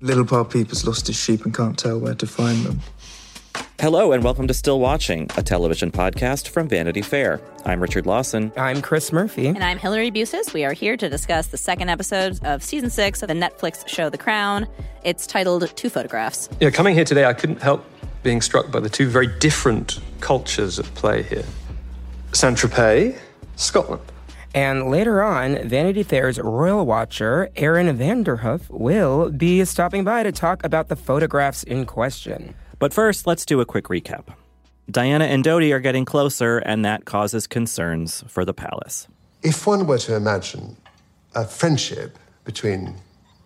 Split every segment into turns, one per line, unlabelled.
Little Paw Peep has lost his sheep and can't tell where to find them.
Hello, and welcome to Still Watching, a television podcast from Vanity Fair. I'm Richard Lawson.
I'm Chris Murphy.
And I'm Hillary Busis. We are here to discuss the second episode of season six of the Netflix show The Crown. It's titled Two Photographs.
Yeah, coming here today, I couldn't help being struck by the two very different cultures at play here Saint Tropez, Scotland.
And later on, Vanity Fair's royal watcher, Erin Vanderhoof, will be stopping by to talk about the photographs in question.
But first, let's do a quick recap. Diana and Dodi are getting closer, and that causes concerns for the palace.
If one were to imagine a friendship between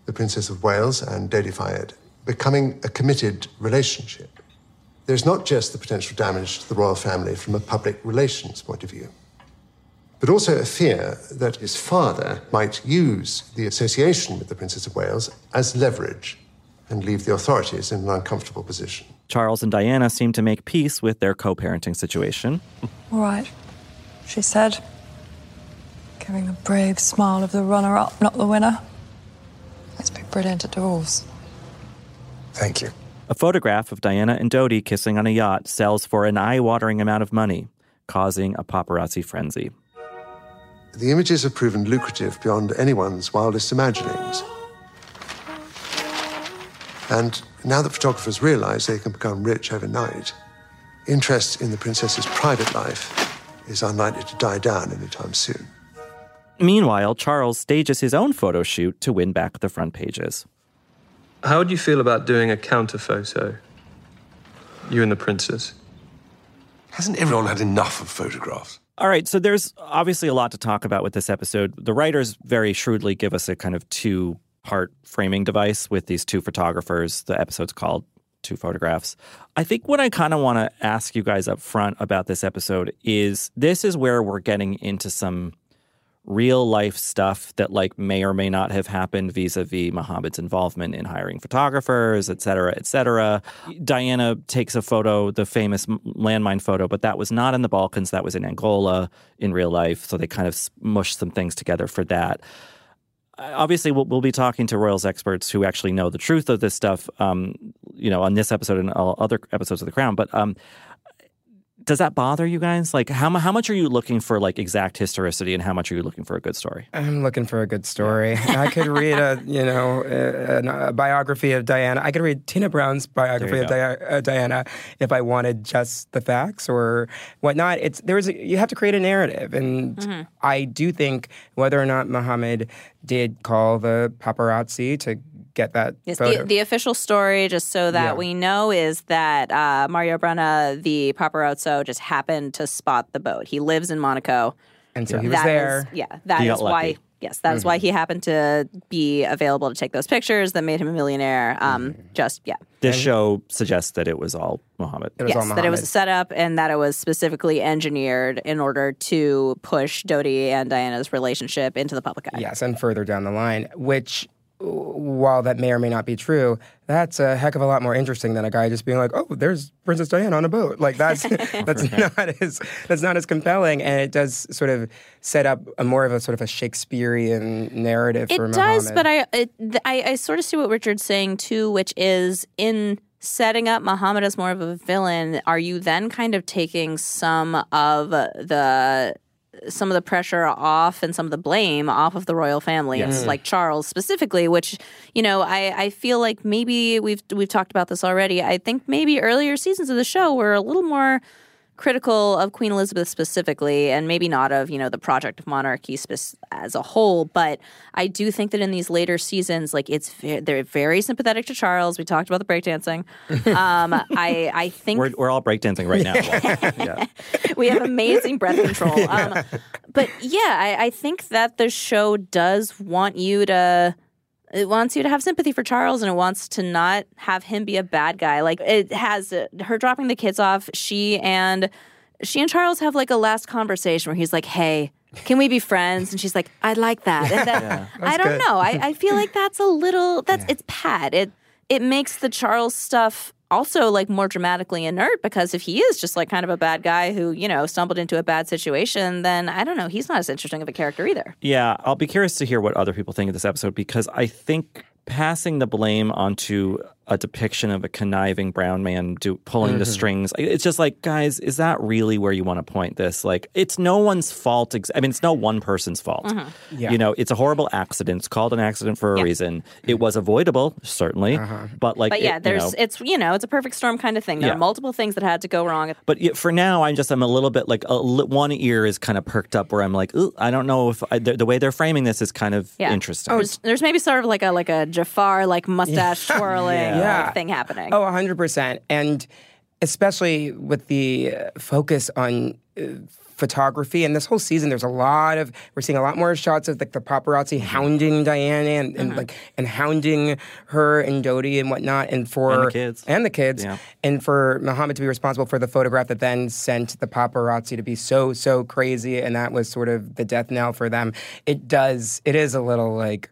the Princess of Wales and Dodi Fayed becoming a committed relationship, there's not just the potential damage to the royal family from a public relations point of view but also a fear that his father might use the association with the Princess of Wales as leverage and leave the authorities in an uncomfortable position.
Charles and Diana seem to make peace with their co parenting situation.
All right, she said, giving a brave smile of the runner up, not the winner. Let's be brilliant at divorce.
Thank you.
A photograph of Diana and Dodi kissing on a yacht sells for an eye watering amount of money, causing a paparazzi frenzy.
The images have proven lucrative beyond anyone's wildest imaginings. And now that photographers realize they can become rich overnight, interest in the princess's private life is unlikely to die down anytime soon.
Meanwhile, Charles stages his own photo shoot to win back the front pages.
How would you feel about doing a counter photo? You and the princess.
Hasn't everyone had enough of photographs?
All right, so there's obviously a lot to talk about with this episode. The writers very shrewdly give us a kind of two part framing device with these two photographers. The episode's called Two Photographs. I think what I kind of want to ask you guys up front about this episode is this is where we're getting into some real life stuff that like may or may not have happened vis-a-vis Mohammed's involvement in hiring photographers, et cetera, et cetera. Diana takes a photo, the famous landmine photo, but that was not in the Balkans. That was in Angola in real life. So they kind of mushed some things together for that. Obviously, we'll, we'll be talking to Royals experts who actually know the truth of this stuff, um, you know, on this episode and all other episodes of The Crown. But um, does that bother you guys? Like, how, how much are you looking for like exact historicity, and how much are you looking for a good story?
I'm looking for a good story. I could read a you know a, a, biography of Diana. I could read Tina Brown's biography of Di- uh, Diana if I wanted just the facts or whatnot. It's there's you have to create a narrative, and mm-hmm. I do think whether or not Mohammed did call the paparazzi to get that yes,
the, the, official story, just so that yeah. we know, is that uh, Mario Brenna, the paparazzo, just happened to spot the boat. He lives in Monaco.
And so yeah. he was that there.
Is, yeah, that is why. Yes, that is mm-hmm. why he happened to be available to take those pictures that made him a millionaire. Um, mm-hmm. Just yeah.
This show suggests that it was all Mohammed.
It was yes, all Mohammed. that it was a setup and that it was specifically engineered in order to push Dodi and Diana's relationship into the public eye.
Yes, and further down the line, which while that may or may not be true, that's a heck of a lot more interesting than a guy just being like, "Oh, there's Princess Diana on a boat." Like that's that's not as that's not as compelling, and it does sort of set up a more of a sort of a Shakespearean narrative.
It
for
does,
Muhammad.
but I, it, I I sort of see what Richard's saying too, which is in setting up Muhammad as more of a villain. Are you then kind of taking some of the some of the pressure off and some of the blame off of the royal family,
Yes.
like Charles specifically, which you know I, I feel like maybe we've we've talked about this already. I think maybe earlier seasons of the show were a little more critical of Queen Elizabeth specifically, and maybe not of you know the project of monarchy spec- as a whole. But I do think that in these later seasons, like it's ve- they're very sympathetic to Charles. We talked about the breakdancing. Um, I I think
We're, we're all breakdancing right now. yeah.
we have amazing breath control. Um, but yeah, I, I think that the show does want you to. It wants you to have sympathy for Charles, and it wants to not have him be a bad guy. Like it has uh, her dropping the kids off. She and she and Charles have like a last conversation where he's like, "Hey, can we be friends?" And she's like, "I'd like that." And then, I don't
good.
know. I, I feel like that's a little. That's it's pat. It it makes the Charles stuff also like more dramatically inert because if he is just like kind of a bad guy who you know stumbled into a bad situation, then I don't know. He's not as interesting of a character either.
Yeah, I'll be curious to hear what other people think of this episode because I think passing the blame onto a depiction of a conniving brown man do, pulling the mm-hmm. strings, it's just like, guys, is that really where you want to point this? Like, it's no one's fault. Ex- I mean, it's no one person's fault. Mm-hmm.
Yeah.
You know, it's a horrible accident. It's called an accident for a reason. It was avoidable, certainly, uh-huh. but like,
But yeah,
it- you
there's
know,
it's you know it's a perfect storm kind of thing. There
Yeah.
are multiple things that had to go wrong.
But yet for now, I'm just I'm a little bit like a, one ear is kind of perked up where I'm like, Ooh, I don't know if I, the, the way they're framing this is kind of
Yeah.
interesting.
There's, there's maybe sort of like a like a Jafar like mustache twirling
Yeah.
like, thing happening.
Oh, 100%. And especially with the uh, focus on uh, photography and this whole season there's a lot of we're seeing a lot more shots of like the paparazzi
Mm-hmm.
hounding Diana and, and like and hounding her and Dodi and whatnot and for
And the kids.
and the kids
Yeah.
and for Muhammad to be responsible for the photograph that then sent the paparazzi to be so so crazy and that was sort of the death knell for them it does it is a little like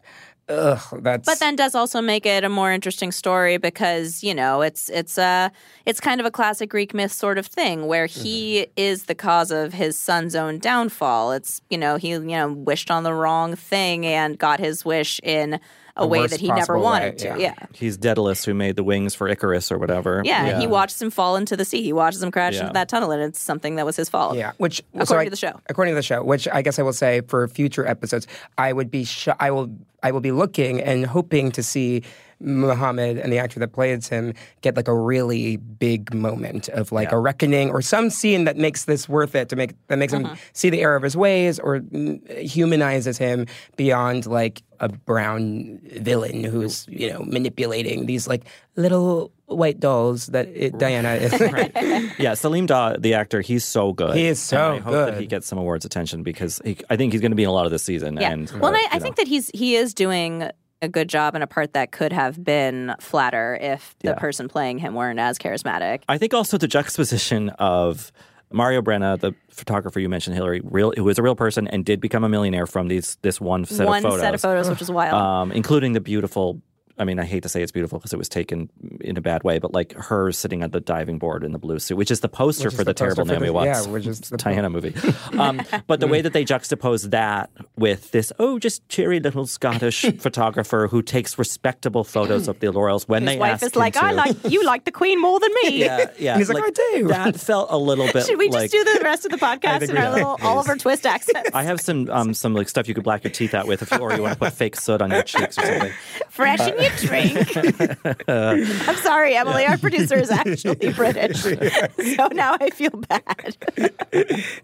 ugh that's
But then does also make it a more interesting story because you know it's it's a it's kind of a classic Greek myth sort of thing where he mm-hmm. is the cause of his son's own downfall. It's you know he you know wished on the wrong thing and got his wish in a
The
way that he never
possible
wanted
way,
to.
yeah.
Yeah.
He's Daedalus who made the wings for Icarus or whatever.
Yeah, and he watches him fall into the sea. He watches him crash
Yeah.
into that tunnel, and it's something that was his fault.
Yeah, which
according
so I-
to the show.
According to the show, which I guess I will say for future episodes, I would be sh- I will I will be looking and hoping to see Muhammad and the actor that plays him get like a really big moment of like a reckoning or some scene that makes this worth it to make that makes
Uh-huh.
him see the error of his ways or humanizes him beyond like a brown villain who's you know manipulating these like little white dolls that it, Diana is.
Yeah, Salim Daw, the actor, he's so good.
He is so
and I hope that
good.
he gets some awards attention because he, I think he's going to be in a lot of this season.
Yeah.
And
well, and
uh,
I, I think
know.
that he's he is doing a good job in a part that could have been flatter if the
Yeah.
person playing him weren't as charismatic.
I think also the juxtaposition of Mario Brenna, the photographer you mentioned, Hillary, real who is a real person and did become a millionaire from these this one set
One
of photos, One
set of photos, which is wild.
um, including the beautiful. I mean, I hate to say it's beautiful because it was taken in a bad way, but like her sitting at the diving board in the blue suit, which is the poster
is
for the,
the poster
terrible
for
Naomi
the-
Watts
yeah, which is the-
Diana movie. Um, but the way that they juxtapose that with this, oh, just cheery little Scottish photographer who takes respectable photos of the royals when
His
they
wife
ask
is like,
to.
I like you like the queen more than me.
Yeah, yeah.
And he's like, "I do."
That felt a little bit.
Should we just
like,
do the rest of the podcast in our little Oliver Twist accents?
I have some um some like stuff you could black your teeth out with, if you, or you want to put fake soot on your cheeks or something.
Freshen your drink. I'm sorry, Emily. Our producer is actually British, so now I feel bad.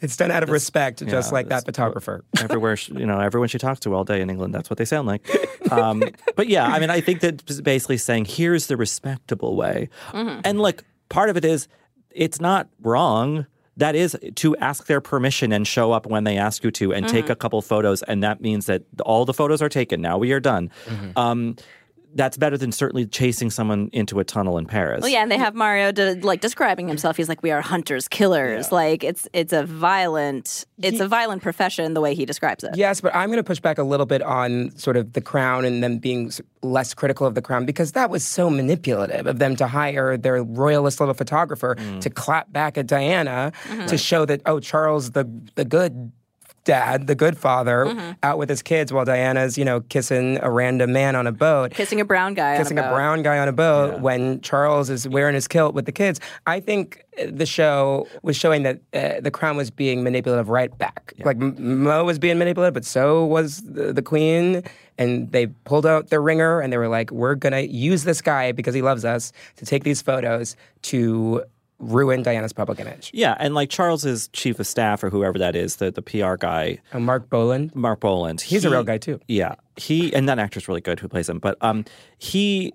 It's done out of respect, just
yeah,
like that photographer.
Everywhere, she- you know, everyone she talks to all day in England, that's what they sound like. Um, but yeah, I mean, I think that basically saying here's the respectable way, and like part of it is it's not wrong. That is to ask their permission and show up when they ask you to, and take a couple photos, and that means that all the photos are taken. Now we are done. Um, that's better than certainly chasing someone into a tunnel in Paris.
Well, yeah, and they have Mario de- like describing himself. He's like, "We are hunters, killers." Like it's it's a violent it's a violent profession the way he describes it.
Yes, but I'm going to push back a little bit on sort of the crown and them being less critical of the crown because that was so manipulative of them to hire their royalist little photographer mm. to clap back at Diana mm-hmm. to show that oh Charles the the good dad, the good father, out with his kids while Diana's you know kissing a random man on a boat.
Kissing a brown guy. on
Kissing a,
boat.
brown guy on a boat when Charles is wearing his kilt with the kids. I think uh, the show was showing that uh, the crown was being manipulative right back. Like M- Mo was being manipulative, but so was the, the queen. And they pulled out their ringer and they were like, "We're gonna use this guy because he loves us to take these photos to ruin Diana's public image."
Yeah, and like Charles's chief of staff or whoever that is, the the PR guy,
Uh, Mark Bolland,
Mark Bolland.
he's a real guy too.
Yeah, he and that actor's really good who plays him. But um, he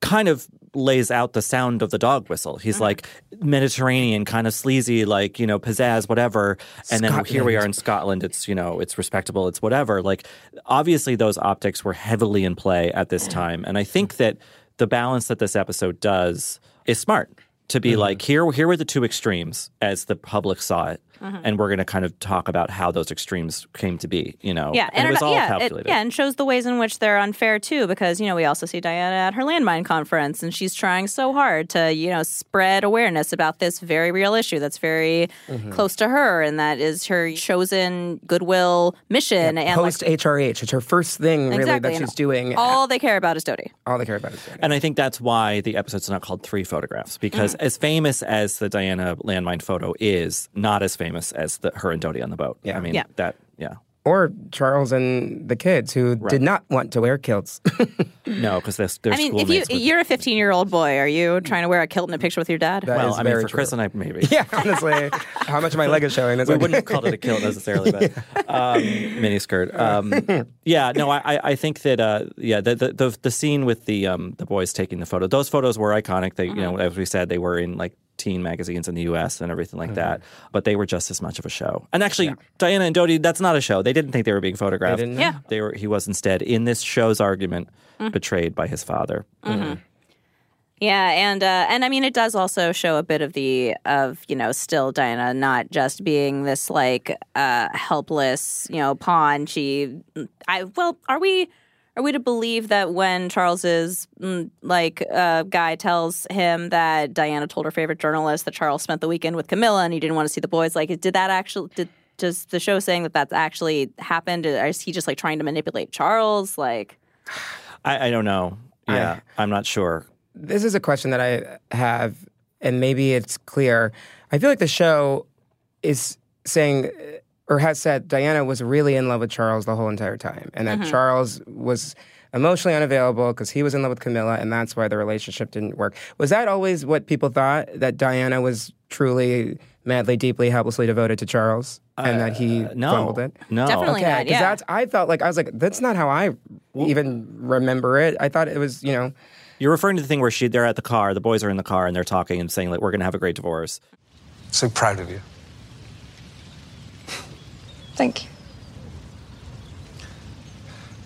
kind of lays out the sound of the dog whistle. He's like Mediterranean, kind of sleazy, like you know pizzazz, whatever. And then here we are in Scotland. It's you know it's respectable. It's whatever. Like obviously those optics were heavily in play at this time, and I think that the balance that this episode does is smart. To be like here, here were the two extremes as the public saw it, and we're going to kind of talk about how those extremes came to be. You know,
Yeah,
and, it was all
yeah, it-
calculated.
yeah, and shows the ways in which they're unfair too, because you know we also see Diana at her landmine conference, and she's trying so hard to you know spread awareness about this very real issue that's very
Mm-hmm.
close to her, and that is her chosen goodwill mission. and like,
Post HRH, it's her first thing really
Exactly,
that she's doing.
all they care about is Dodi.
all they care about is Diana.
And I think that's why the episode's not called Three Photographs, because. As famous as the Diana landmine photo is, not as famous as the her and Dodi on the boat.
Yeah.
I mean
Yeah.
that yeah.
Or Charles and the kids who did not want to wear kilts.
No, because they're, they're
I mean, if you
schoolmates with-
you're a 15 year old boy, are you trying to wear a kilt in a picture with your dad?
That
well, I mean,
very
for Chris and I, maybe.
yeah, honestly, how much of my leg is showing? That's
We
like-
wouldn't have called it a kilt necessarily, but um, miniskirt. Um, yeah, no, I, I- I think that uh, yeah, the, the the the scene with the um, the boys taking the photo, those photos were iconic. They, you know, as we said, they were in like teen magazines in the U.S. and everything like that. But they were just as much of a show. And actually, Diana and Dodi, that's not a show. They didn't think they were being photographed.
didn't know?
Yeah.
they were. He was instead in this show's argument betrayed by his father.
Yeah, and uh, and I mean, it does also show a bit of the of you know still Diana not just being this like uh, helpless you know pawn. She, I well, are we are we to believe that when Charles's mm, like uh, guy tells him that Diana told her favorite journalist that Charles spent the weekend with Camilla and he didn't want to see the boys? Like, did that actually did? Does the show saying that that's actually happened? Or is he just like trying to manipulate Charles? Like,
I, I don't know. Yeah, I'm not sure.
this is a question that I have, and maybe it's clear. I feel like the show is saying or has said Diana was really in love with Charles the whole entire time, and that Charles was emotionally unavailable because he was in love with Camilla, and that's why the relationship didn't work. Was that always what people thought that Diana was truly, madly, deeply, helplessly devoted to Charles, and that he
Uh, no,
fumbled it?
no.
Definitely.
Okay,
not,
because
yeah.
that's I felt like I was like that's not how I even remember it. I thought it was you know.
You're referring to the thing where she they're at the car, the boys are in the car, and they're talking and saying like, "We're going to have a great divorce."
So proud of you.
Thank you.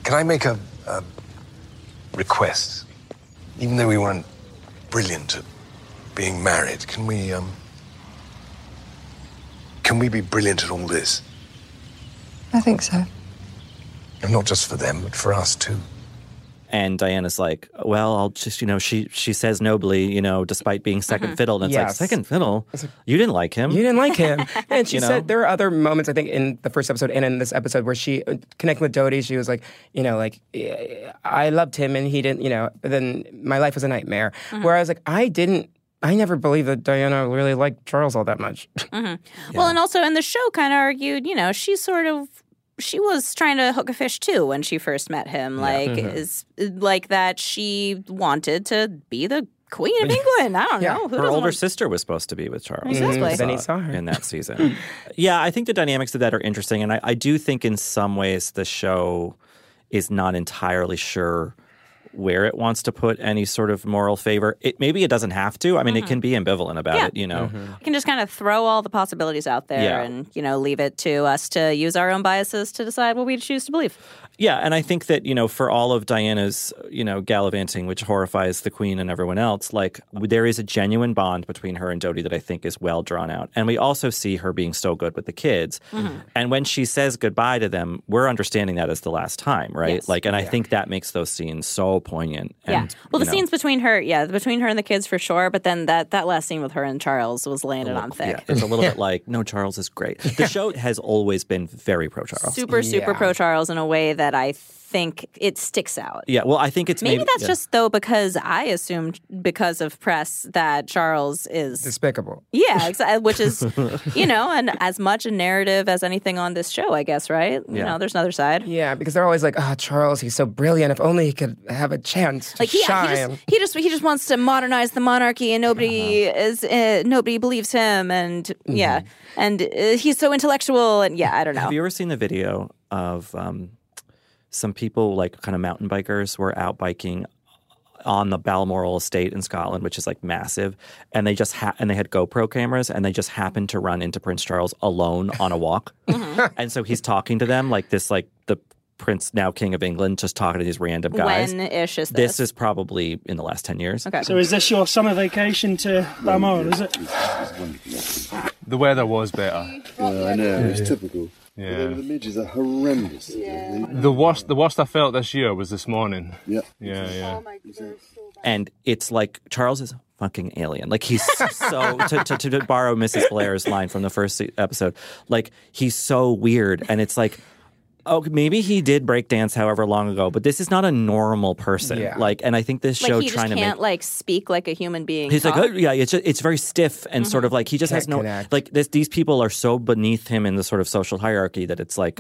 Can I make a, a request? Even though we weren't brilliant at being married, can we um can we be brilliant at all this?
I think so.
And not just for them, but for us too.
And Diana's like, "Well, I'll just, you know, she she says nobly, you know, despite being 2nd mm-hmm. fiddle." And it's like, second fiddle? You didn't like him?
You didn't like him. And she
You know?
said there are other moments, I think, in the first episode and in this episode where she, uh, connecting with Dodi, she was like, you know, like, I loved him and he didn't, you know, then my life was a nightmare. Mm-hmm. Where I was like, I didn't, I never believed that Diana really liked Charles all that much. Mm-hmm.
Well, and also in the show, kind of argued, you know, she sort of she was trying to hook a fish too when she first met him. Like is like that she wanted to be the queen of England. I don't
Yeah.
know. Who
Her older
want-
sister was supposed to be with Charles.
Exactly.
We
Mhm,
then he saw her.
in that season. yeah, I think the dynamics of that are interesting, and I, I do think in some ways the show is not entirely sure where it wants to put any sort of moral favor. It maybe it doesn't have to. I mean, it mm-hmm. can be ambivalent about
Yeah.
it. You know, mm-hmm.
You can just kind of throw all the possibilities out there
Yeah.
and, you know, leave it to us to use our own biases to decide what we choose to believe.
Yeah, and I think that you know, for all of Diana's you know gallivanting, which horrifies the queen and everyone else, like there is a genuine bond between her and Dodi that I think is well drawn out, and we also see her being so good with the kids.
Mm-hmm.
And when she says goodbye to them, we're understanding that as the last time, right?
Yes.
Like, and I think that makes those scenes so poignant.
Yeah. Well, the
know,
scenes between her, yeah, between her and the kids for sure. But then that that last scene with her and Charles was landed on thick.
Yeah, it's a little bit like no, Charles is great. The show has always been very pro Charles.
Super, super
Yeah.
pro Charles in a way that I think it sticks out.
Yeah, well, I think it's
Maybe,
maybe,
that's
yeah.
just though because I assumed because of press that Charles is
Despicable.
yeah, exactly, which is you know, and as much a narrative as anything on this show, I guess, right? You
Yeah.
know, there's another side.
Yeah, because they're always like, "Oh, Charles, he's so brilliant. If only he could have a chance to
Like he,
shine."
he just he just he just wants to modernize the monarchy, and nobody
Uh-huh.
is uh, nobody believes him, and yeah,
Mm-hmm.
and uh, he's so intellectual, and yeah, I don't know.
Have you ever seen the video of um, some people, like kind of mountain bikers, were out biking on the Balmoral estate in Scotland, which is like massive, and they just ha- and they had GoPro cameras, and they just happened to run into Prince Charles alone on a walk,
Mm-hmm.
and so he's talking to them like this, like the Prince now King of England, just talking to these random guys.
when ish is this?
this is probably in the last ten years.
okay.
So is this your summer vacation to Balmoral, is it?
The weather was better.
Yeah, I know, it's typical.
Yeah.
But the midges are horrendous. Yeah.
The worst, the worst I felt this year was this morning.
Yeah.
Yeah, yeah.
and it's like Charles is a fucking alien. Like he's so to, to, to borrow Mrs. Blair's line from the first episode, like he's so weird, and it's like. Oh, maybe he did break dance however long ago, but this is not a normal person.
Yeah.
Like, and I think this
like
show
he just
trying to
can't
make
like speak like a human being.
He's like, oh, yeah, it's just, it's very stiff and sort of like he just has
Can't
no
connect.
like this. These people are so beneath him in the sort of social hierarchy that it's like,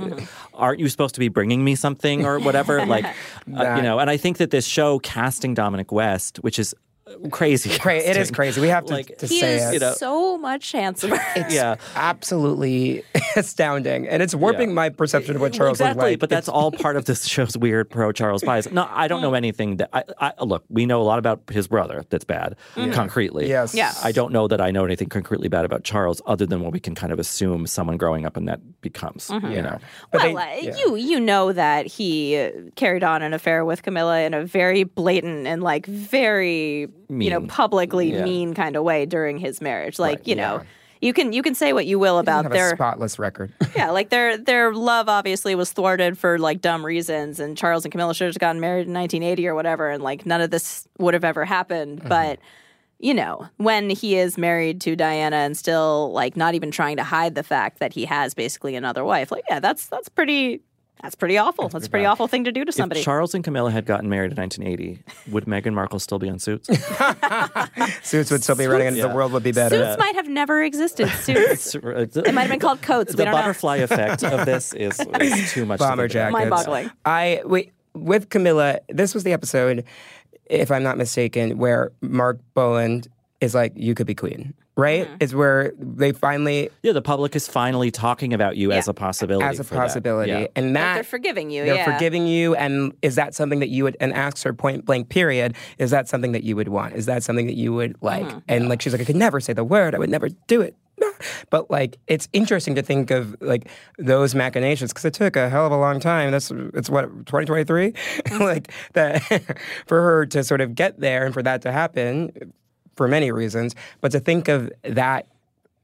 aren't you supposed to be bringing me something or whatever? like, uh, you know. And I think that this show casting Dominic West, which is crazy,
Cra- it is crazy. We have to,
Like,
to
he
say
is
it.
you know.
so much handsomer.
yeah.
Absolutely astounding, and it's warping
Yeah.
my perception of what Charles
exactly,
was like.
but that's all part of this show's weird pro Charles bias. No, I don't know mm. anything that I, I look. We know a lot about his brother that's bad mm. concretely.
Yes.
Yeah.
I don't know that I know anything concretely bad about Charles, other than what we can kind of assume someone growing up in that becomes. Mm-hmm. You know,
But
well,
they-
uh,
yeah.
you you know that he carried on an affair with Camilla in a very blatant and like very you know publicly
Yeah.
mean kind of way during his marriage. Like
Right,
you know. You can you can say what you will about their
spotless record.
yeah like their their love obviously was thwarted for like dumb reasons and Charles and Camilla should have gotten married in 1980 or whatever and like none of this would have ever happened but you know when he is married to Diana and still like not even trying to hide the fact that he has basically another wife like yeah that's that's pretty that's pretty awful that's, a pretty awful thing to do to somebody
if Charles and Camilla had gotten married in 1980, would Meghan Markle still be on Suits?
Suits would still be running, and the world would be better.
Suits might have never existed suits it might have been called coats we
the
don't know
butterfly effect of this is, is too much. to
Bomber
think about.
jackets.
Mind-boggling.
I wait with Camilla. This was the episode, if I'm not mistaken, where Mark Bolland is like, "You could be queen." Right?
Mm-hmm.
Is where they finally
Yeah, the public is finally talking about you as a possibility.
as a
for that.
possibility,
Yeah.
and
Like,
that
they're forgiving you
they're
yeah
forgiving you. And is that something that you would? And asks her point blank. Period. Is that something that you would want? Is that something that you would like?
Mm-hmm.
And like she's like, I could never say the word. I would never do it. But like, it's interesting to think of like those machinations because it took a hell of a long time. That's it's what 2023,
Mm-hmm.
like that for her to sort of get there and for that to happen for many reasons. But to think of that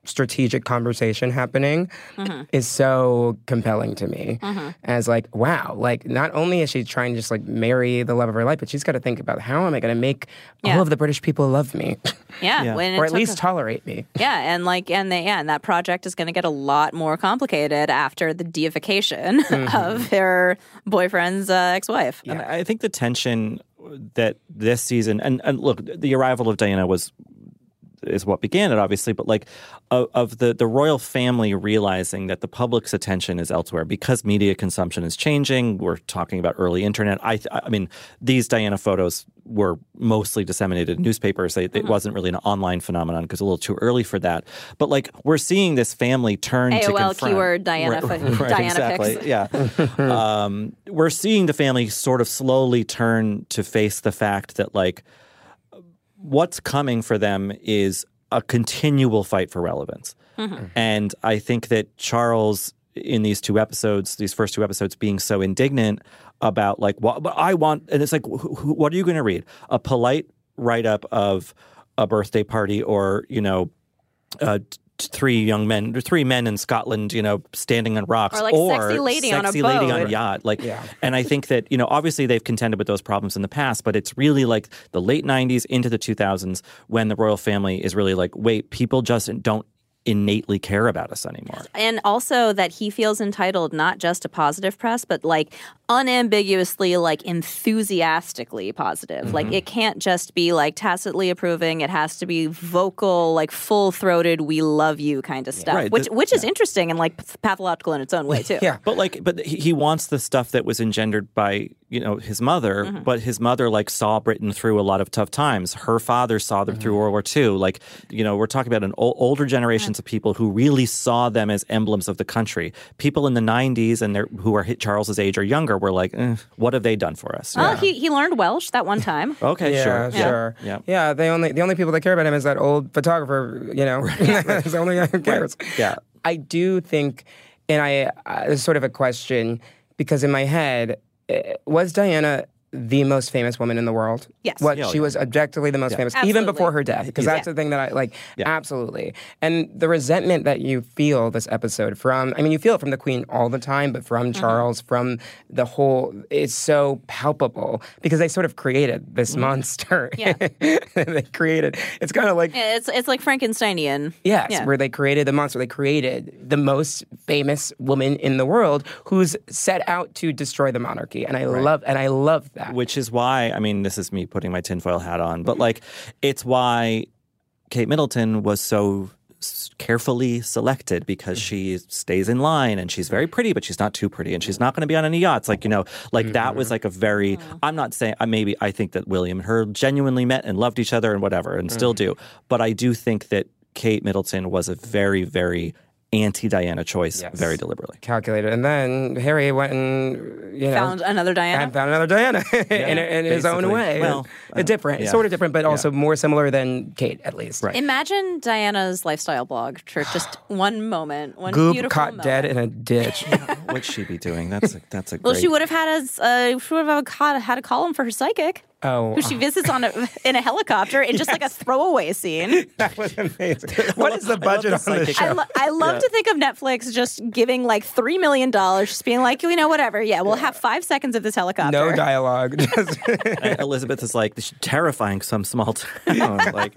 strategic conversation happening
Mm-hmm.
is so compelling to me as like wow like not only is she trying to just like marry the love of her life but she's got to think about how am i going to make
Yeah.
all of the british people love me
yeah,
Yeah.
or at least
a-
tolerate me
Yeah, and like, and they, yeah, and that project is going to get a lot more complicated after the deification
Mm-hmm.
of her boyfriend's uh, ex-wife.
And I think the tension that this season, and, and look, the arrival of Diana was is what began it, obviously, but like of, of the the royal family realizing that the public's attention is elsewhere because media consumption is changing. We're talking about early internet. I I mean, these Diana photos were mostly disseminated in newspapers. They, It wasn't really an online phenomenon because a little too early for that. But like we're seeing this family turn to
AOL
confront,
keyword Diana
Right, right,
Diana
exactly. Yeah. um, we're seeing the family sort of slowly turn to face the fact that, like, what's coming for them is a continual fight for relevance. And I think that Charles in these two episodes, these first two episodes, being so indignant about like what but I want, and it's like, wh- wh- what are you going to read? A polite write up of a birthday party, or you know, uh, t- three young men, three men in Scotland, you know, standing on rocks,
Or, like, sexy lady on a
sexy lady on a
boat.
yacht, like. And I think that you know, obviously they've contended with those problems in the past, but it's really like the late '90s into the 2000s when the royal family is really like, wait, people just don't innately care about us anymore.
And also that he feels entitled not just to positive press, but like unambiguously, like enthusiastically positive. Like
Mm-hmm.
it can't just be like tacitly approving. It has to be vocal, like full throated, we love you kind of stuff,
Right,
which
the-
which is interesting and like pathological in its own way too.
Yeah.
But like, but he he wants the stuff that was engendered by you know his mother.
Mm-hmm.
But his mother like saw Britain through a lot of tough times. Her father saw them
Mm-hmm.
through World War II. Like you know, we're talking about an ol- older generations of people who really saw them as emblems of the country. People in the '90s and they're, who are hit Charles's age or younger were like, eh, what have they done for us?
Well, he he learned Welsh that one time.
Okay,
yeah,
sure,
sure.
Yeah.
yeah. The only the only people that care about him is that old photographer. You know, That's the only guy who cares.
Yeah.
I do think, and I uh, there's sort of a question because in my head, Eh, was Diana the most famous woman in the world?
Yes.
What
Yeah,
she
yeah.
was objectively the most
Yeah.
famous,
Absolutely.
even before her death, because that's the thing that I like. Absolutely. And the resentment that you feel this episode from, I mean, you feel it from the Queen all the time, but from
Mm-hmm.
Charles, from the whole, it's so palpable because they sort of created this monster.
Yeah.
they created. It's kind of like
It's it's like Frankensteinian.
Yes,
Yeah.
where they created the monster. They created the most famous woman in the world who's set out to destroy the monarchy, and I love and I love that.
Which is why, I mean, this is me putting my tinfoil hat on, but like, it's why Kate Middleton was so carefully selected because she mm-hmm. stays in line and she's very pretty, but she's not too pretty and she's not going to be on any yachts. Like, you know, like that was mm-hmm. like a very, I'm not saying, I maybe I think that William and her genuinely met and loved each other and whatever and still mm-hmm. do. But I do think that Kate Middleton was a very, very anti Diana choice very deliberately.
Calculated, and then Harry went and you know
Found another Diana.
and found another Diana in, in his own way.
Well,
Uh, different,
yeah.
sort of different, but also more similar than Kate, at least.
Right.
Imagine Diana's lifestyle blog for just one moment, one
Goop
beautiful
caught
moment.
dead in a ditch.
What'd she be doing? That's a, that's a
Well,
great.
she would have had a uh, she would have had, had a column for her psychic,
oh,
who she visits on a in a helicopter in just like a throwaway scene.
that was amazing. What is the budget
the
on this
psychic.
I,
show?
lo- I love to think of Netflix just giving like three million dollars, just being like, you know, whatever. Yeah, we'll have five seconds of this helicopter.
no dialogue. Just
Elizabeth is like she's terrifying some small town. like,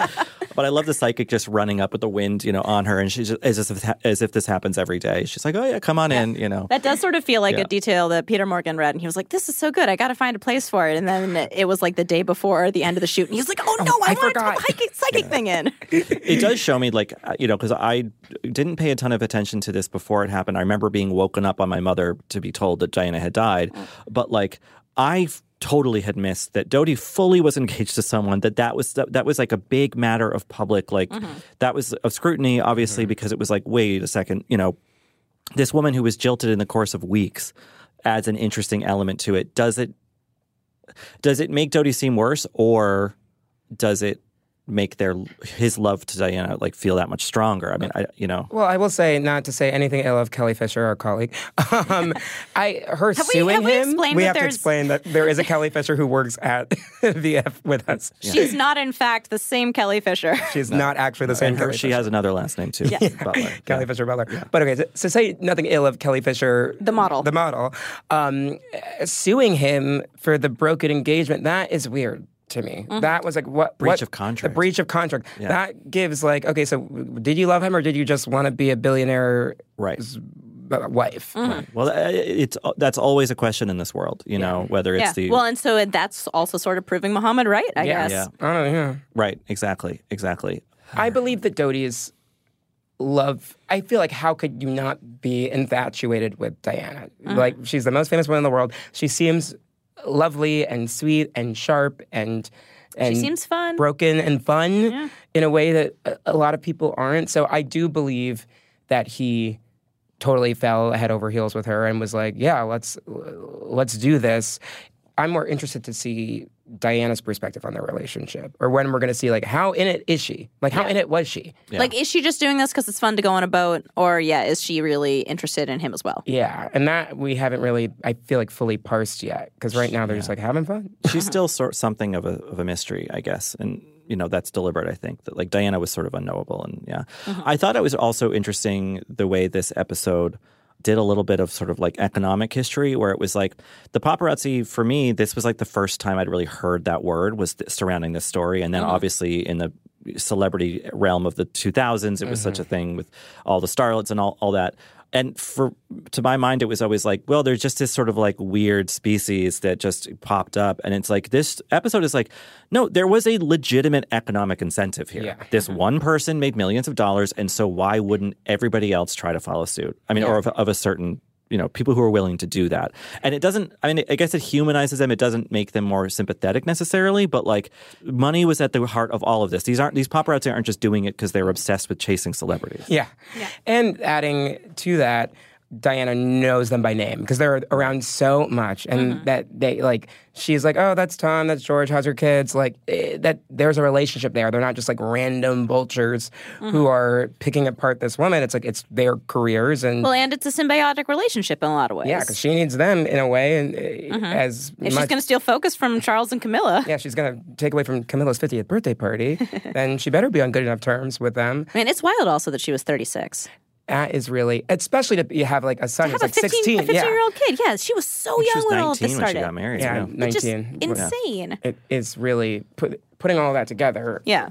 but I love the psychic just running up with the wind, you know, on her, and she's just, as if as if this happens every day. She's like, "Oh yeah, come on in," you know.
That does sort of feel like
Yeah.
a detail that Peter Morgan read, and he was like, "This is so good. I got to find a place for it." And then it was like the day before the end of the shoot, and he was like, "Oh no, oh, I,
I
want to
forgot."
put a psychic, psychic thing in."
it does show me like uh, you know because i didn't pay a ton of attention to this before it happened. I remember being woken up by my mother to be told that diana had died mm. but like I totally had missed that Dodi fully was engaged to someone that that was that, that was like a big matter of public like mm-hmm. that was of scrutiny obviously mm-hmm. because it was like wait a second you know this woman who was jilted in the course of weeks adds an interesting element to it. Does it does it make Dodi seem worse or does it make their his love to Diana like feel that much stronger? I mean, I you know.
Well, I will say not to say anything ill of Kelly Fisher, our colleague. Um, I her
Have we-
suing
have we
him.
explained
we have to explain that there is a Kelly Fisher who works at VF with us.
She's not, in fact, the same Kelly Fisher.
She's not actually the same.
And her,
Kelly
she
Fisher.
has another last name too. Butler.
Kelly Fisher Butler. But okay, so, so say nothing ill of Kelly Fisher,
The model.
the model, um, suing him for the broken engagement. That is weird to me. That was like what
Breach
what-
of contract.
The breach of contract.
Yeah.
That gives like okay, so did you love him or did you just want to be a billionaire
Right.
uh, wife?
Well, uh, it's that's always a question in this world, you know, whether it's
yeah.
the
Well, and so that's also sort of proving Muhammad right, I
Yeah.
guess.
yeah,
I don't know. Yeah.
right, exactly, exactly.
I believe that Dodi is love. I feel like how could you not be infatuated with Diana?
Mm-hmm.
Like she's the most famous woman in the world. She seems lovely and sweet and sharp and and
She seems fun.
broken and fun in a way that a, a lot of people aren't. So I do believe that he totally fell head over heels with her and was like, "Yeah, let's let's do this." I'm more interested to see Diana's perspective on their relationship, or when we're going to see like how in it is she? Like how in it was she?
Like, is she just doing this because it's fun to go on a boat, or yeah, is she really interested in him as well?
Yeah, and that we haven't really, I feel like, fully parsed yet. Because right now they're just like having fun.
She's still sort something of a of a mystery, I guess, and you know that's deliberate. I think that like Diana was sort of unknowable, and yeah, mm-hmm. I thought it was also interesting the way this episode did a little bit of sort of like economic history where it was like the paparazzi for me this was like the first time i'd really heard that word was th- surrounding this story. And then mm-hmm. obviously in the celebrity realm of the 2000s it was such mm-hmm. a thing with all the starlets and all, all that and for to my mind it was always like well there's just this sort of like weird species that just popped up. And it's like this episode is like no there was a legitimate economic incentive here.
Yeah.
this mm-hmm. one person made millions of dollars and so why wouldn't everybody else try to follow suit? I mean or of, of a certain you know people who are willing to do that. And it doesn't i mean i guess it humanizes them. It doesn't make them more sympathetic necessarily but like money was at the heart of all of this. These aren't these paparazzi aren't just doing it because they're obsessed with chasing celebrities.
Yeah. And adding to that, Diana knows them by name because they're around so much, and that they like she's like, oh, that's Tom, that's George, how's your kids? Like eh, that. There's a relationship there. They're not just like random vultures who are picking apart this woman. It's like it's their careers and.
Well, and it's a symbiotic relationship in a lot of ways.
yeah, because she needs them in a way, and uh, as
if she's going to steal focus from Charles and Camilla,
yeah, she's gonna take away from Camilla's 50th birthday party, then she better be on good enough terms with them.
I mean, it's wild also that she was 36.
That is really, especially to you have like a son who's
Have a
like
15,
16.
a 15
yeah.
year old kid. Yeah, she was so
she
young
was
when all of
19
this
when she got married
Yeah,
yeah.
It's just
19.
insane.
It is really put, putting all that together.
Yeah.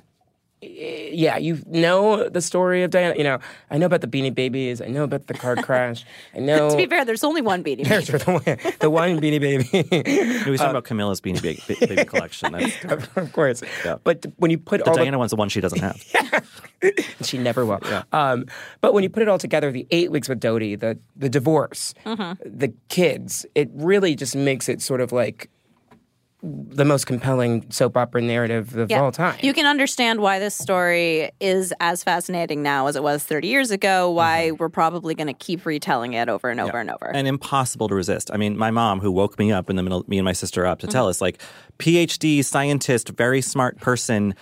Yeah, you know the story of Diana. You know, I know about the Beanie Babies. I know about the car crash. I know.
To be fair, there's only one beating.
There's the one, the one Beanie Baby.
No, he's talking about Camilla's Beanie Baby, baby collection. That's
of course.
Yeah.
But when you put
The
all the-
Diana one's the one she doesn't have.
she never will. Um, but when you put it all together, the eight weeks with Dodi, the the divorce,
Mm-hmm.
the kids, it really just makes it sort of like the most compelling soap opera narrative of all time.
You can understand why this story is as fascinating now as it was 30 years ago, why we're probably going to keep retelling it over and over and over.
and impossible to resist. I mean, my mom, who woke me up in the middle, me and my sister up to
Mm-hmm.
tell us, like, PhD scientist, very smart person,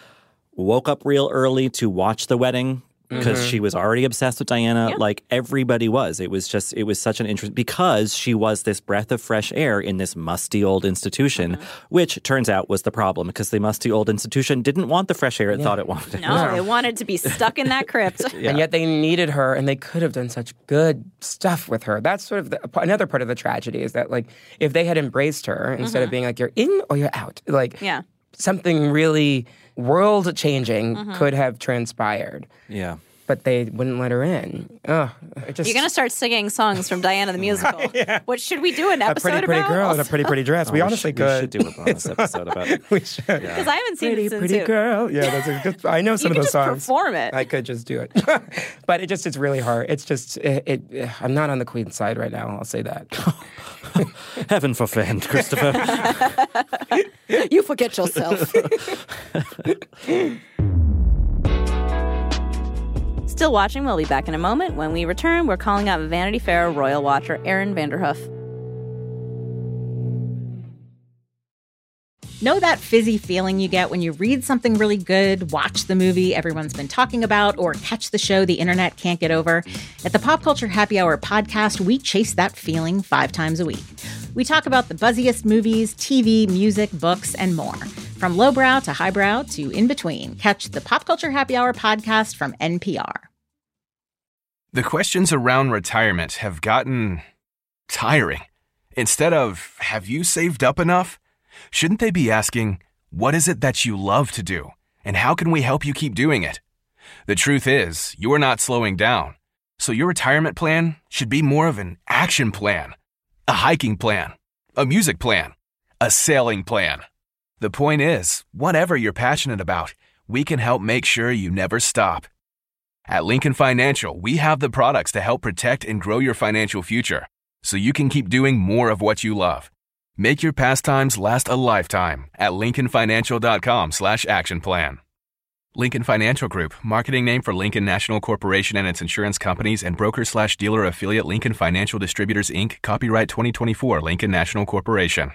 woke up real early to watch the wedding because
Mm-hmm.
she was already obsessed with Diana. Like everybody was. It was just, it was such an interest because she was this breath of fresh air in this musty old institution,
Mm-hmm.
which turns out was the problem because the musty old institution didn't want the fresh air it thought it wanted.
no, they wanted to be stuck in that crypt.
And yet they needed her, and they could have done such good stuff with her. That's sort of the, another part of the tragedy is that, like, if they had embraced her instead of being like, you're in or you're out, like,
Mm-hmm. Yeah.
something really world changing
Mm-hmm.
could have transpired.
Yeah.
But they wouldn't let her in. Ugh, just
You're going to start singing songs from Diana the Musical. yeah. What should we do an episode about?
a
episode
pretty pretty
about?
girl in a pretty pretty dress. we
we
honestly
should- we should do a bonus episode about it.
we should.
Because I haven't seen
Pretty
it since
pretty
it-
girl. Yeah, that's a good. I know some
You
of those
just
songs.
perform it.
I could just do it, but it just it's really hard. It's just it, it. I'm not on the queen's side right now. I'll say that.
Heaven forfend, Christopher.
you forget yourself. Still watching, we'll be back in a moment. When we return, we're calling out Vanity Fair royal watcher Erin Vanderhoof.
Know that fizzy feeling you get when you read something really good, watch the movie everyone's been talking about, or catch the show the internet can't get over? At the Pop Culture Happy Hour podcast, we chase that feeling five times a week. We talk about the buzziest movies, TV, music, books, and more. From lowbrow to highbrow to in between, catch the Pop Culture Happy Hour podcast from NPR.
The questions around retirement have gotten tiring. Instead of, have you saved up enough? Shouldn't they be asking, what is it that you love to do? And how can we help you keep doing it? The truth is, you're not slowing down. So your retirement plan should be more of an action plan, a hiking plan, a music plan, a sailing plan. The point is, whatever you're passionate about, we can help make sure you never stop. At Lincoln Financial, we have the products to help protect and grow your financial future so you can keep doing more of what you love. Make your pastimes last a lifetime at lincolnfinancial.com slash action plan. Lincoln Financial Group, marketing name for Lincoln National Corporation and its insurance companies and broker slash dealer affiliate Lincoln Financial Distributors Inc., copyright 2024 Lincoln National Corporation.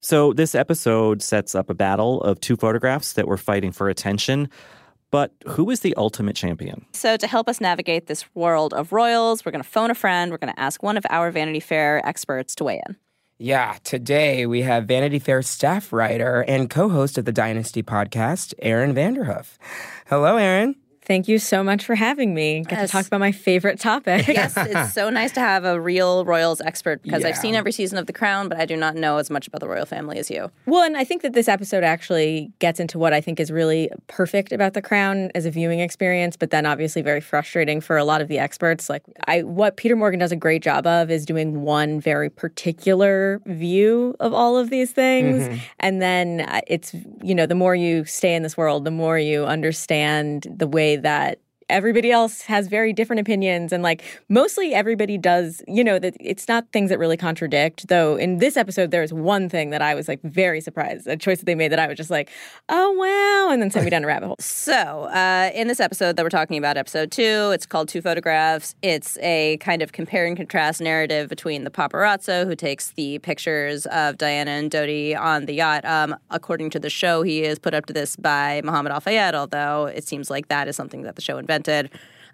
So, this episode sets up a battle of two photographs that were fighting for attention. But who is the ultimate champion?
So, to help us navigate this world of royals, we're going to phone a friend. We're going to ask one of our Vanity Fair experts to weigh in.
Yeah, today we have Vanity Fair staff writer and co host of the Dynasty podcast, Erin Vanderhoof. Hello, Erin.
Thank you so much for having me. Get
Yes.
to talk about my favorite topic.
yes, it's so nice to have a real royals expert because I've seen every season of The Crown, but I do not know as much about the royal family as you.
Well, and I think that this episode actually gets into what I think is really perfect about The Crown as a viewing experience, but then obviously very frustrating for a lot of the experts. Like I what Peter Morgan does a great job of is doing one very particular view of all of these things.
Mm-hmm.
Mhm.
And then uh, it's you know, the more you stay in this world, the more you understand the way that everybody else has very different opinions and like mostly everybody does you know that it's not things that really contradict though in this episode there's one thing that i was like very surprised a choice that they made that i was just like oh wow and then sent me down a rabbit hole
So, uh, in this episode that we're talking about, episode two, it's called Two Photographs. It's a kind of compare and contrast narrative between the paparazzo who takes the pictures of Diana and Dodi on the yacht. Um, according to the show, he is put up to this by Muhammad Al Fayed, although it seems like that is something that the show invented.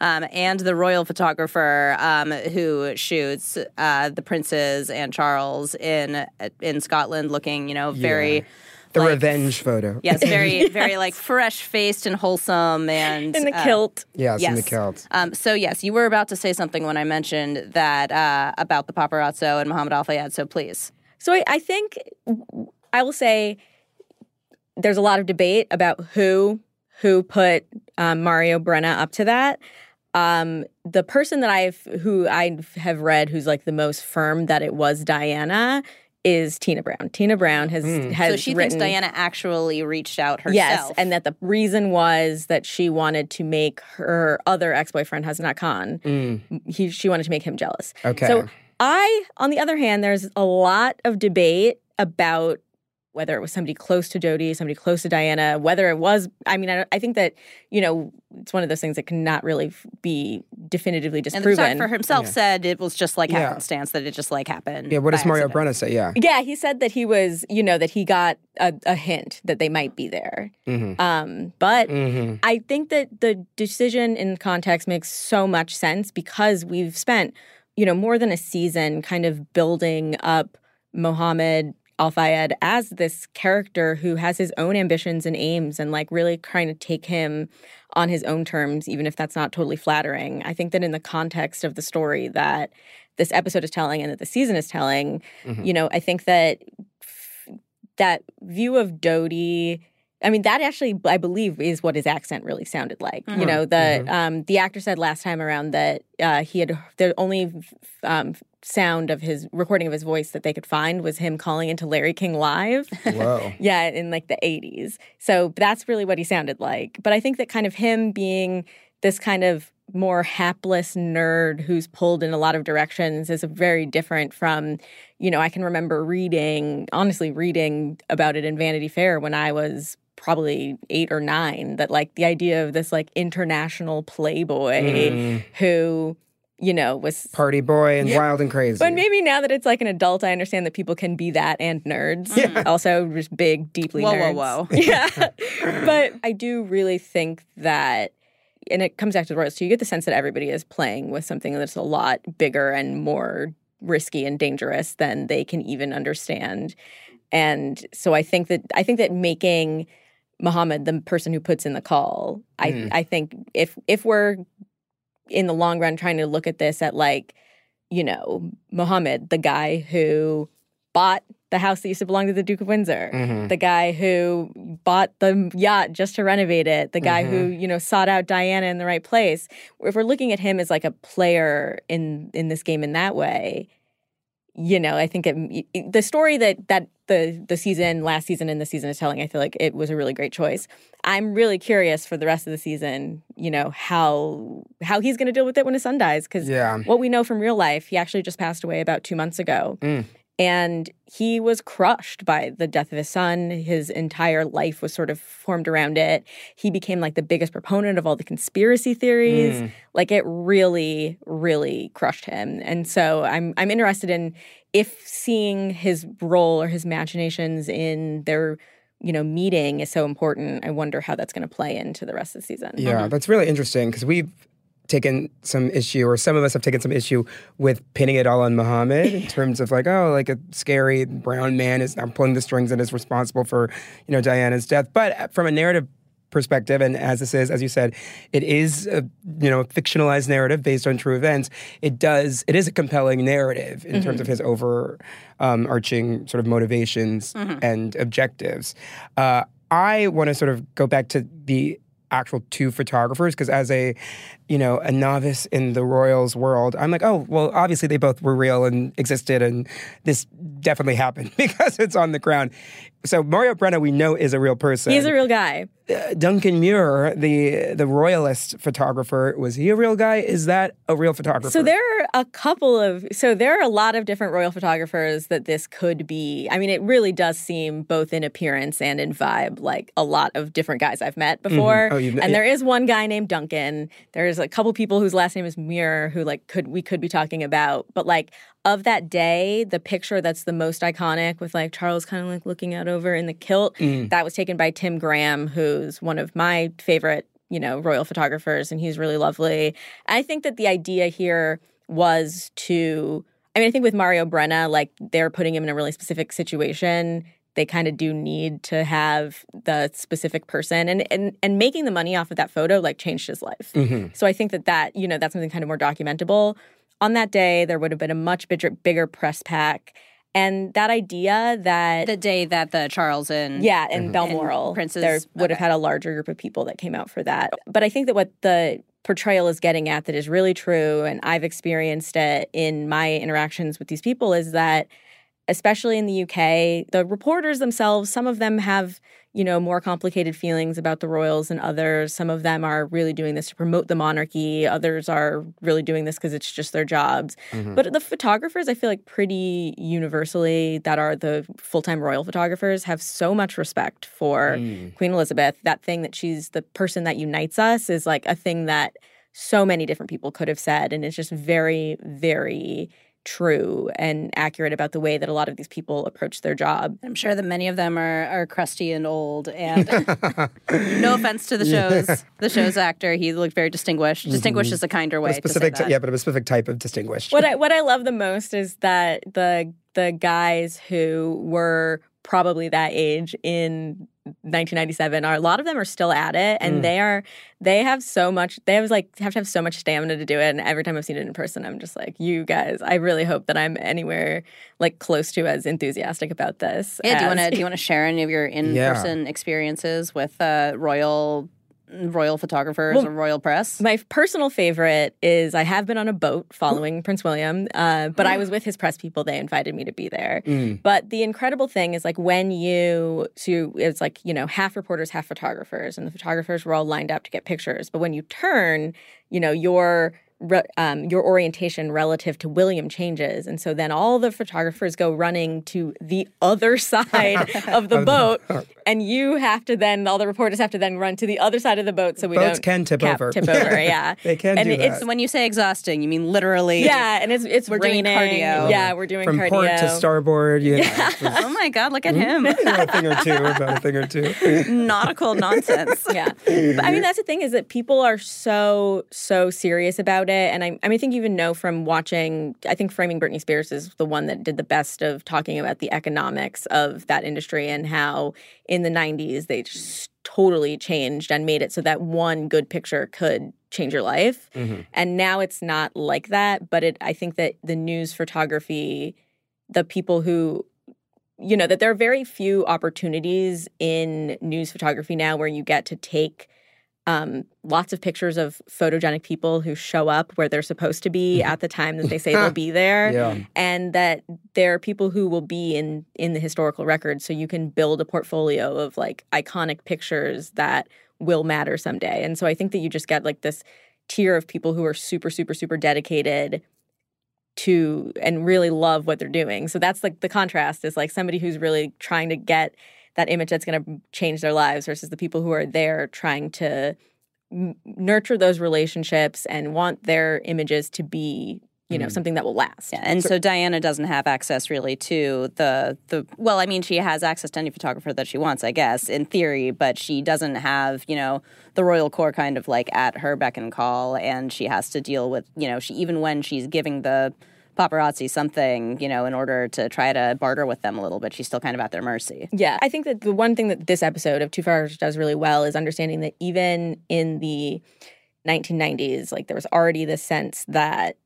Um, and the royal photographer um, who shoots uh, the princes and Charles in in Scotland, looking, you know, very.
Yeah. The revenge photo.
Yes, very, very like fresh faced and wholesome and
In the
uh,
kilt.
Yes, in the kilt.
Um, so yes, you were about to say something when I mentioned that uh, about the paparazzo and Muhammad Al Fayed. So please.
So I, I think I will say there's a lot of debate about who who put um, Mario Brenna up to that. Um, the person that I've who I have read who's like the most firm that it was Diana is Tina Brown. Tina Brown has has
so she
written,
thinks Diana actually reached out herself.
Yes, and that the reason was that she wanted to make her other ex-boyfriend Hasnat Khan.
Mm.
He she wanted to make him jealous.
Okay.
So I, on the other hand, there's a lot of debate about whether it was somebody close to Dodi, somebody close to Diana, whether it was. I mean, I, I think that you know it's one of those things that cannot really f- be definitively
and the
disproven.
photographer himself
Yeah.
said it was just like
Yeah.
happenstance that it just like happened.
Yeah, what does Mario. Brenna say? Yeah.
Yeah, he said that he was, you know, that he got a, a hint that they might be there.
Mm-hmm.
Um, but
Mhm.
I think that the decision in context makes so much sense because we've spent, you know, more than a season kind of building up Mohammed Al Fayed as this character who has his own ambitions and aims and like really trying to take him on his own terms, even if that's not totally flattering. I think that in the context of the story that this episode is telling and that the season is telling,
Mhm.
you know, I think that that view of Dodi. I mean, that actually, I believe, is what his accent really sounded like. You
Mhm.
know, the
Mhm.
um, the actor said last time around that uh, he had the only um, sound of his recording of his voice that they could find was him calling into Larry King live.
Whoa.
yeah, in like the '80s. So that's really what he sounded like. But I think that kind of him being this kind of more hapless nerd who's pulled in a lot of directions is very different from, you know, I can remember reading, honestly, reading about it in Vanity Fair when I was probably eight or nine, that like the idea of this like international playboy
Mm.
who, you know, was
Party boy and
Yeah.
wild and crazy.
but maybe now that it's like an adult, I understand that people can be that and nerds. Also, just big, deeply
Whoa, whoa,
nerds.
whoa.
Yeah. but I do really think that, and it comes back to the royals, so you get the sense that everybody is playing with something that's a lot bigger and more risky and dangerous than they can even understand. And so I think that I think that making Muhammad the person who puts in the call,
Mm.
I I think if if we're in the long run trying to look at this at like, you know, Muhammad, the guy who bought the house that used to belong to the Duke of Windsor,
Mhm.
the guy who bought the yacht just to renovate it, the guy who,
Mhm.
you know, sought out Diana in the right place. If we're looking at him as like a player in in this game in that way, you know, I think it, it- the story that that the the season, last season, and the season is telling, I feel like it was a really great choice. I'm really curious for the rest of the season, you know, how how he's going to deal with it when his son dies, because
Yeah.
what we know from real life, he actually just passed away about two months ago,
Mm.
And he was crushed by the death of his son. His entire life was sort of formed around it. He became like the biggest proponent of all the conspiracy theories.
Mm.
Like it really, really crushed him. And so I'm I'm interested in if seeing his role or his machinations in their you know meeting is so important. I wonder how that's going to play into the rest of the season.
Yeah, mm-hmm. that's really interesting because we've taken some issue, or some of us have taken some issue with pinning it all on Muhammad in terms of like, oh, like a scary brown man is now pulling the strings and is responsible for, you know, Diana's death. But uh, from a narrative perspective, and as this is, as you said, it is a you know fictionalized narrative based on true events. It does it is a compelling narrative in terms
Mhm.
of his over um, arching sort of motivations
Mhm.
and objectives. Uh, I want to sort of go back to the actual two photographers because as a you know a novice in the royals world i'm like oh well obviously they both were real and existed and this definitely happened because it's on the ground so mario brenna we know is a real person
He's a real guy.
uh, Duncan Muir, the the royalist photographer, was he a real guy? Is that a real photographer?
So there are a couple of so there are a lot of different royal photographers that this could be. I mean, it really does seem both in appearance and in vibe like a lot of different guys I've met before.
Oh, you've met-
and there is one guy named Duncan. There's a couple people whose last name is Muir who like could we could be talking about, but like of that day, the picture that's the most iconic with like Charles kind of like looking out over in the kilt,
Mm.
that was taken by Tim Graham, who's one of my favorite, you know, royal photographers, and he's really lovely. I think that the idea here was to, I mean, I think with Mario Brenna, like they're putting him in a really specific situation. They kind of do need to have the specific person, and and and making the money off of that photo like changed his life.
Mhm.
So I think that that you know that's something kind of more documentable. On that day, there would have been a much bigger bigger press pack. And that idea that
the day that the Charles and
yeah, and
Mhm.
Balmoral,
and Prince's-
there would have had a larger group of people that came out for that. But I think that what the portrayal is getting at that is really true, and I've experienced it in my interactions with these people, is that especially in the UK, the reporters themselves, some of them have you know more complicated feelings about the royals and others. Some of them are really doing this to promote the monarchy. Others are really doing this because it's just their jobs.
Mhm.
But the photographers, I feel like pretty universally that are the full time royal photographers have so much respect for
Mm.
Queen Elizabeth. That thing that she's the person that unites us is like a thing that so many different people could have said. And it's just very, very true and accurate about the way that a lot of these people approach their job.
I'm sure that many of them are, are crusty and old. And no offense to the show's the show's actor, he looked very distinguished. Distinguished
Mhm.
is a kinder
But
way
a
to say
specific,
that.
yeah, but a specific type of distinguished.
What I what I love the most is that the the guys who were probably that age in 1997 are a lot of them are still at it and
Mm.
they are they have so much they have like have to have so much stamina to do it and every time I've seen it in person I'm just like you guys I really hope that I'm anywhere like close to as enthusiastic about this
Yeah, do you want to do you want to share any of your in person experiences with uh, royal royal photographers
Well,
or royal press?
My personal favorite is I have been on a boat following Prince William, uh, but I was with his press people. They invited me to be there.
Mm.
But the incredible thing is like when you so it's like you know half reporters, half photographers, and the photographers were all lined up to get pictures. But when you turn, you know your re- um, your orientation relative to William changes, and so then all the photographers go running to the other side of the
Of the
boat,
boat.
And you have to then all the reporters have to then run to the other side of the boat so we
Boats
don't
can tip
cap-
over.
Tip over, yeah.
They can
and
do
it's
that.
when you say exhausting, you mean literally.
yeah, and it's it's
We're doing
raining.
cardio.
Yeah, we're doing cardio.
From
cardio.
port to starboard. You know,
oh my God, look at hmm? him.
you know, a thing or two, about a thing or two.
Nautical nonsense.
yeah. But I mean, that's the thing is that people are so, so serious about it. And I, I mean, I think you even know from watching, I think Framing Britney Spears is the one that did the best of talking about the economics of that industry and how in the 90s they just totally changed and made it so that one good picture could change your life.
Mhm.
And now it's not like that. But it, I think that the news photography, the people who you know that there are very few opportunities in news photography now where you get to take um, lots of pictures of photogenic people who show up where they're supposed to be at the time that they say they'll be there
Yeah.
and that there are people who will be in in the historical record so you can build a portfolio of like iconic pictures that will matter someday and so i think that you just get like this tier of people who are super super super dedicated to and really love what they're doing. So that's like the contrast is like somebody who's really trying to get that image that's going to change their lives versus the people who are there trying to n- nurture those relationships and want their images to be you know
Mhm.
something that will last.
Yeah, and so, Diana doesn't have access really to the the well, I mean, she has access to any photographer that she wants, I guess, in theory, but she doesn't have, you know, the royal core kind of like at her beck and call, and she has to deal with, you know, she even when she's giving the paparazzi something, you know, in order to try to barter with them a little bit, she's still kind of at their mercy.
Yeah, I think that the one thing that this episode of Too Far does really well is understanding that even in the 1990s, like there was already this sense that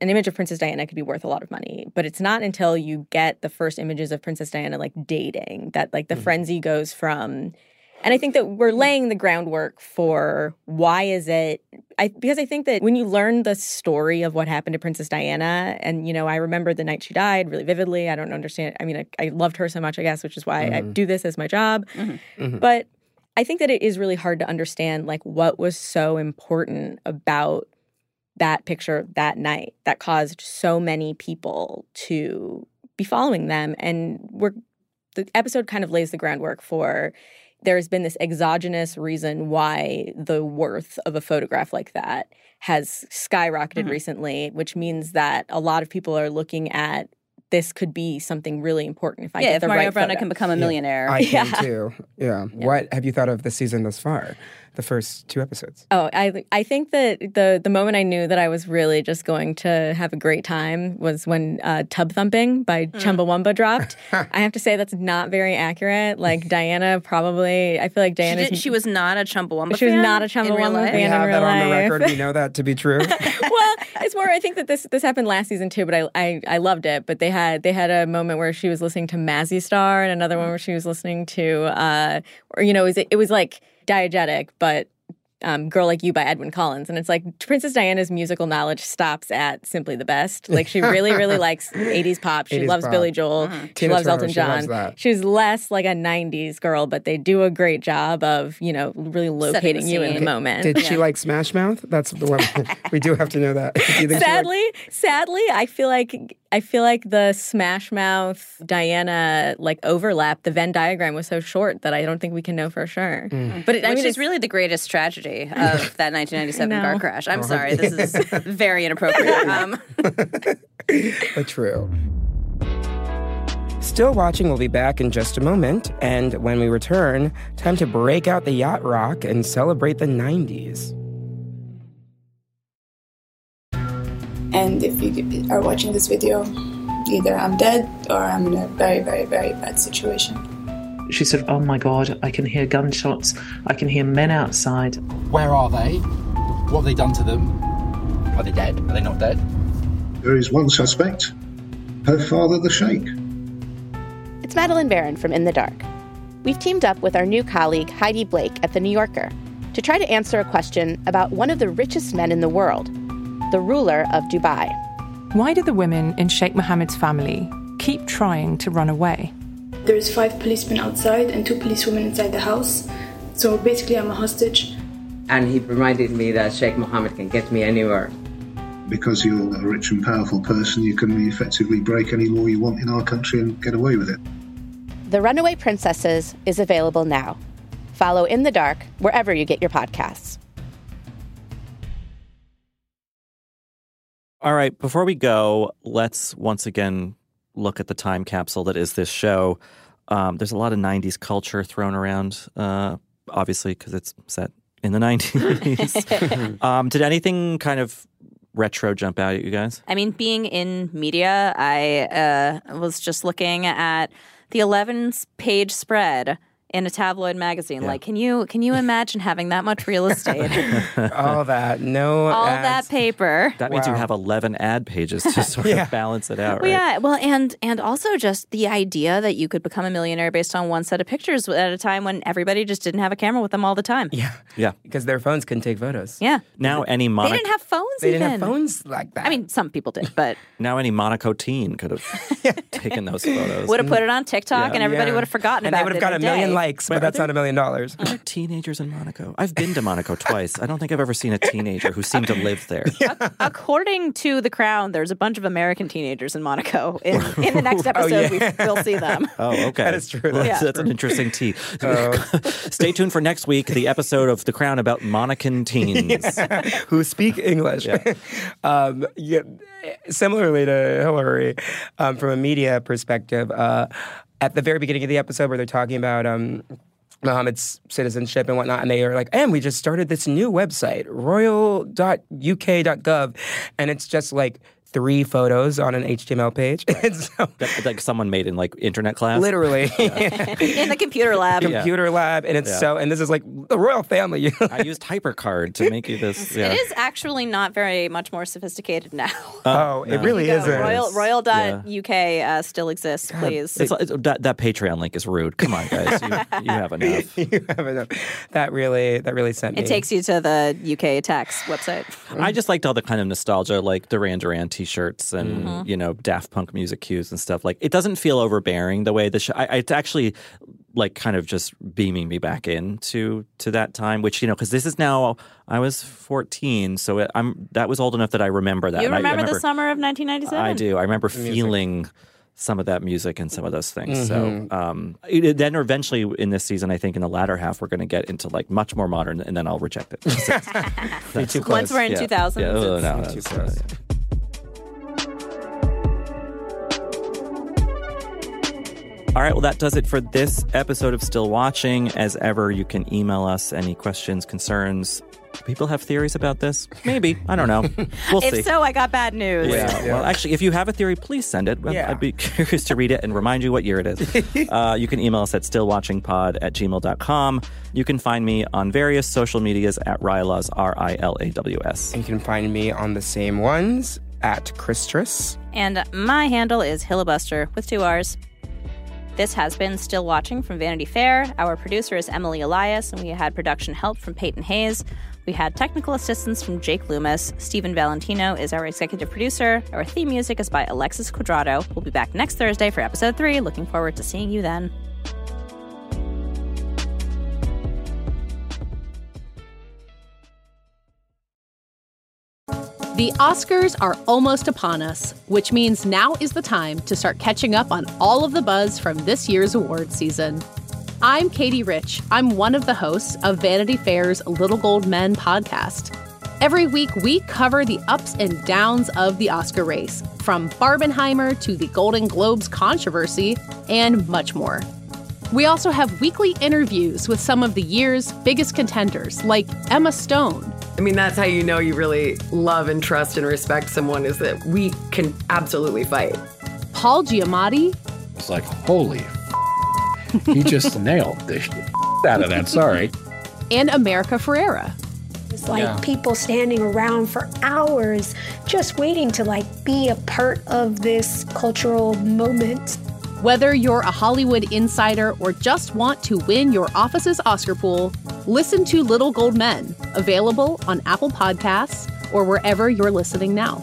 an image of Princess Diana could be worth a lot of money, but it's not until you get the first images of Princess Diana like dating that like the mm. frenzy goes from and I think that we're laying the groundwork for why is it I because I think that when you learn the story of what happened to Princess Diana and you know I remember the night she died really vividly. I don't understand I mean I, I loved her so much I guess which is why I
Mhm.
do this as my job.
Mhm.
But I think that it is really hard to understand like what was so important about that picture that night that caused so many people to be following them and we're the episode kind of lays the groundwork for there's been this exogenous reason why the worth of a photograph like that has skyrocketed
Mhm.
recently which means that a lot of people are looking at this could be something really important if I
Yeah,
get
if
the
Mario
right
Brenna
photo.
can become a millionaire.
I can too. Yeah. What have you thought of the season thus far? The first two episodes.
Oh, I I think that the the moment I knew that I was really just going to have a great time was when uh, "Tub Thumping" by
Mm.
Chumbawamba dropped. I have to say that's not very accurate. Like Diana, probably I feel like Diana.
did, she was not a Chumbawamba
She was
fan
not a
in real
Chumbawamba fan
We
in
have
real
that on the record. We know that to be true.
well, it's more. I think that this this happened last season too, but I, I I loved it. But they had they had a moment where she was listening to Mazzy Star, and another one where she was listening to, uh, or you know, it was, it was like diegetic, but. Um, Girl Like You by Edwyn Collins. And it's like Princess Diana's musical knowledge stops at simply the best. Like she really, really likes 80s pop. She
80s
loves
pop.
Billy Joel.
Mhm.
She
Tina
loves
Turner,
Elton
she
John.
loves.
She's less like a 90s girl, but they do a great job of, you know, really locating you in the moment.
Did she like Smash Mouth? That's the one. we do have to know that. Do you think she liked-
sadly, sadly, I feel like I feel like the Smash Mouth Diana like overlap. The Venn diagram was so short that I don't think we can know for sure.
Mm.
But it, I
Which
mean,
is
it's
really the greatest tragedy of that 1997 car crash. I'm
Oh,
sorry, this is very inappropriate. Um,
but true. Still watching, we'll be back in just a moment. And when we return, time to break out the yacht rock and celebrate the 90s.
And if you are watching this video, either I'm dead or I'm in a very, very, very bad situation.
She said, Oh my God, I can hear gunshots. I can hear men outside.
Where are they? What have they done to them? Are they dead? Are they not dead?
There is one suspect, her father, the Sheikh.
It's Madeleine Baran from In the Dark. We've teamed up with our new colleague Heidi Blake at The New Yorker to try to answer a question about one of the richest men in the world, the ruler of Dubai.
Why do the women in Sheikh Mohammed's family keep trying to run away?
There's five policemen outside and two policewomen inside the house. So basically, I'm a hostage.
And he reminded me that Sheikh Mohammed can get me anywhere.
Because you're a rich and powerful person, you can effectively break any law you want in our country and get away with it.
The Runaway Princesses is available now. Follow In the Dark wherever you get your podcasts.
All right, before we go, let's once again look at the time capsule that is this show. Um, there's a lot of 90s culture thrown around, uh, obviously, because it's set in the 90s. um, did anything kind of retro jump out at you guys?
I mean, being in media, I uh, was just looking at the 11 page spread in a tabloid magazine. Like, can you can you imagine having that much real estate?
All that, no
All
ads.
that paper.
That means you have 11 ad pages to sort
Yeah.
of balance it out,
Well,
right?
yeah, well, and and also just the idea that you could become a millionaire based on one set of pictures at a time when everybody just didn't have a camera with them all the time.
Yeah.
Yeah.
Because their phones couldn't take photos.
Yeah.
Now any
They
Monaco,
didn't have phones
They
even.
didn't have phones like that.
I mean, some people did, but
now any Monaco teen could have taken those photos.
would have put mm. it on TikTok
Yeah.
and everybody
Yeah.
would have forgotten
And they
about
would
it
have got a million
day.
Likes,
Wait,
but
are
that's
there-
not a million dollars.
Are there teenagers in Monaco? I've been to Monaco twice. I don't think I've ever seen a teenager who seemed to live there.
According to The Crown, there's a bunch of American teenagers in Monaco. In, in the next episode,
yeah.
we, we'll see them.
Oh, okay.
That is true.
Well,
That's
that's, an interesting tea.
Oh.
Stay tuned for next week, the episode of The Crown about Monacan teens.
who speak English. um, yeah, similarly to Hillary, um, from a media perspective, uh, at the very beginning of the episode where they're talking about um, Mohammed's citizenship and whatnot, and they are like, and we just started this new website, royal.uk.gov, and it's just like three photos on an HTML page. It's so,
That- like someone made in like internet class.
literally
in the computer lab.
computer lab, and it's
Yeah.
so, and this is like the royal family.
I used HyperCard to make you this. Yeah.
It is actually not very much more sophisticated now.
oh, it really
Go,
isn't.
Royal Royal.uk uh, still exists, please.
It's, it's, that, that Patreon link is rude. Come on, guys. You, you have enough.
you have enough. That really, that really sent me.
It takes you to the UK tax website.
I just liked all the kind of nostalgia, like Duran Duran T-shirts and
Mhm.
you know Daft Punk music cues and stuff. Like it doesn't feel overbearing the way the show. I, I- it's actually like kind of just beaming me back into to that time, which you know because this is now I was fourteen, so it, I'm that was old enough that I remember that.
You
And I- I
remember, the summer of 1997?
I do. I remember
music.
feeling some of that music and some of those things.
Mhm.
So um, it, then eventually in this season, I think in the latter half, we're going to get into like much more modern, and then I'll reject it. That's-
too
Once we're in
yeah.
2000s,
Yeah, oh,
it's-
no,
Too
that's, uh,
close.
All right, well, that does it for this episode of Still Watching. As ever, you can email us any questions, concerns. Do people have theories about this? Maybe. I don't know. We'll
if
see.
so, I got bad news.
Yeah. Well, actually, if you have a theory, please send it. Well,
Yeah.
I'd be curious to read it and remind you what year it is. uh, you can email us at stillwatchingpod at gmail.com. You can find me on various social medias at Rylaws, R I L A W S.
You can find me on the same ones at Christras.
And my handle is Hillabuster with two R's. This has been Still Watching from Vanity Fair. Our producer is Emily Elias, and we had production help from Peyton Hayes. We had technical assistance from Jake Loomis. Stephen Valentino is our executive producer. Our theme music is by Alexis Quadrado. We'll be back next Thursday for episode three. Looking forward to seeing you then.
The Oscars are almost upon us, which means now is the time to start catching up on all of the buzz from this year's award season. I'm Katie Rich. I'm one of the hosts of Vanity Fair's Little Gold Men podcast. Every week, we cover the ups and downs of the Oscar race, from Barbenheimer to the Golden Globes controversy, and much more. We also have weekly interviews with some of the year's biggest contenders, like Emma Stone,
I mean, that's how you know you really love and trust and respect someone is that we can absolutely fight.
Paul Giamatti,
It's like, holy f- he just nailed the shit out of that. Sorry.
and America Ferrera.
It's like
Yeah.
people standing around for hours just waiting to like be a part of this cultural moment.
Whether you're a Hollywood insider or just want to win your office's Oscar pool, listen to Little Gold Men, available on Apple Podcasts or wherever you're listening now.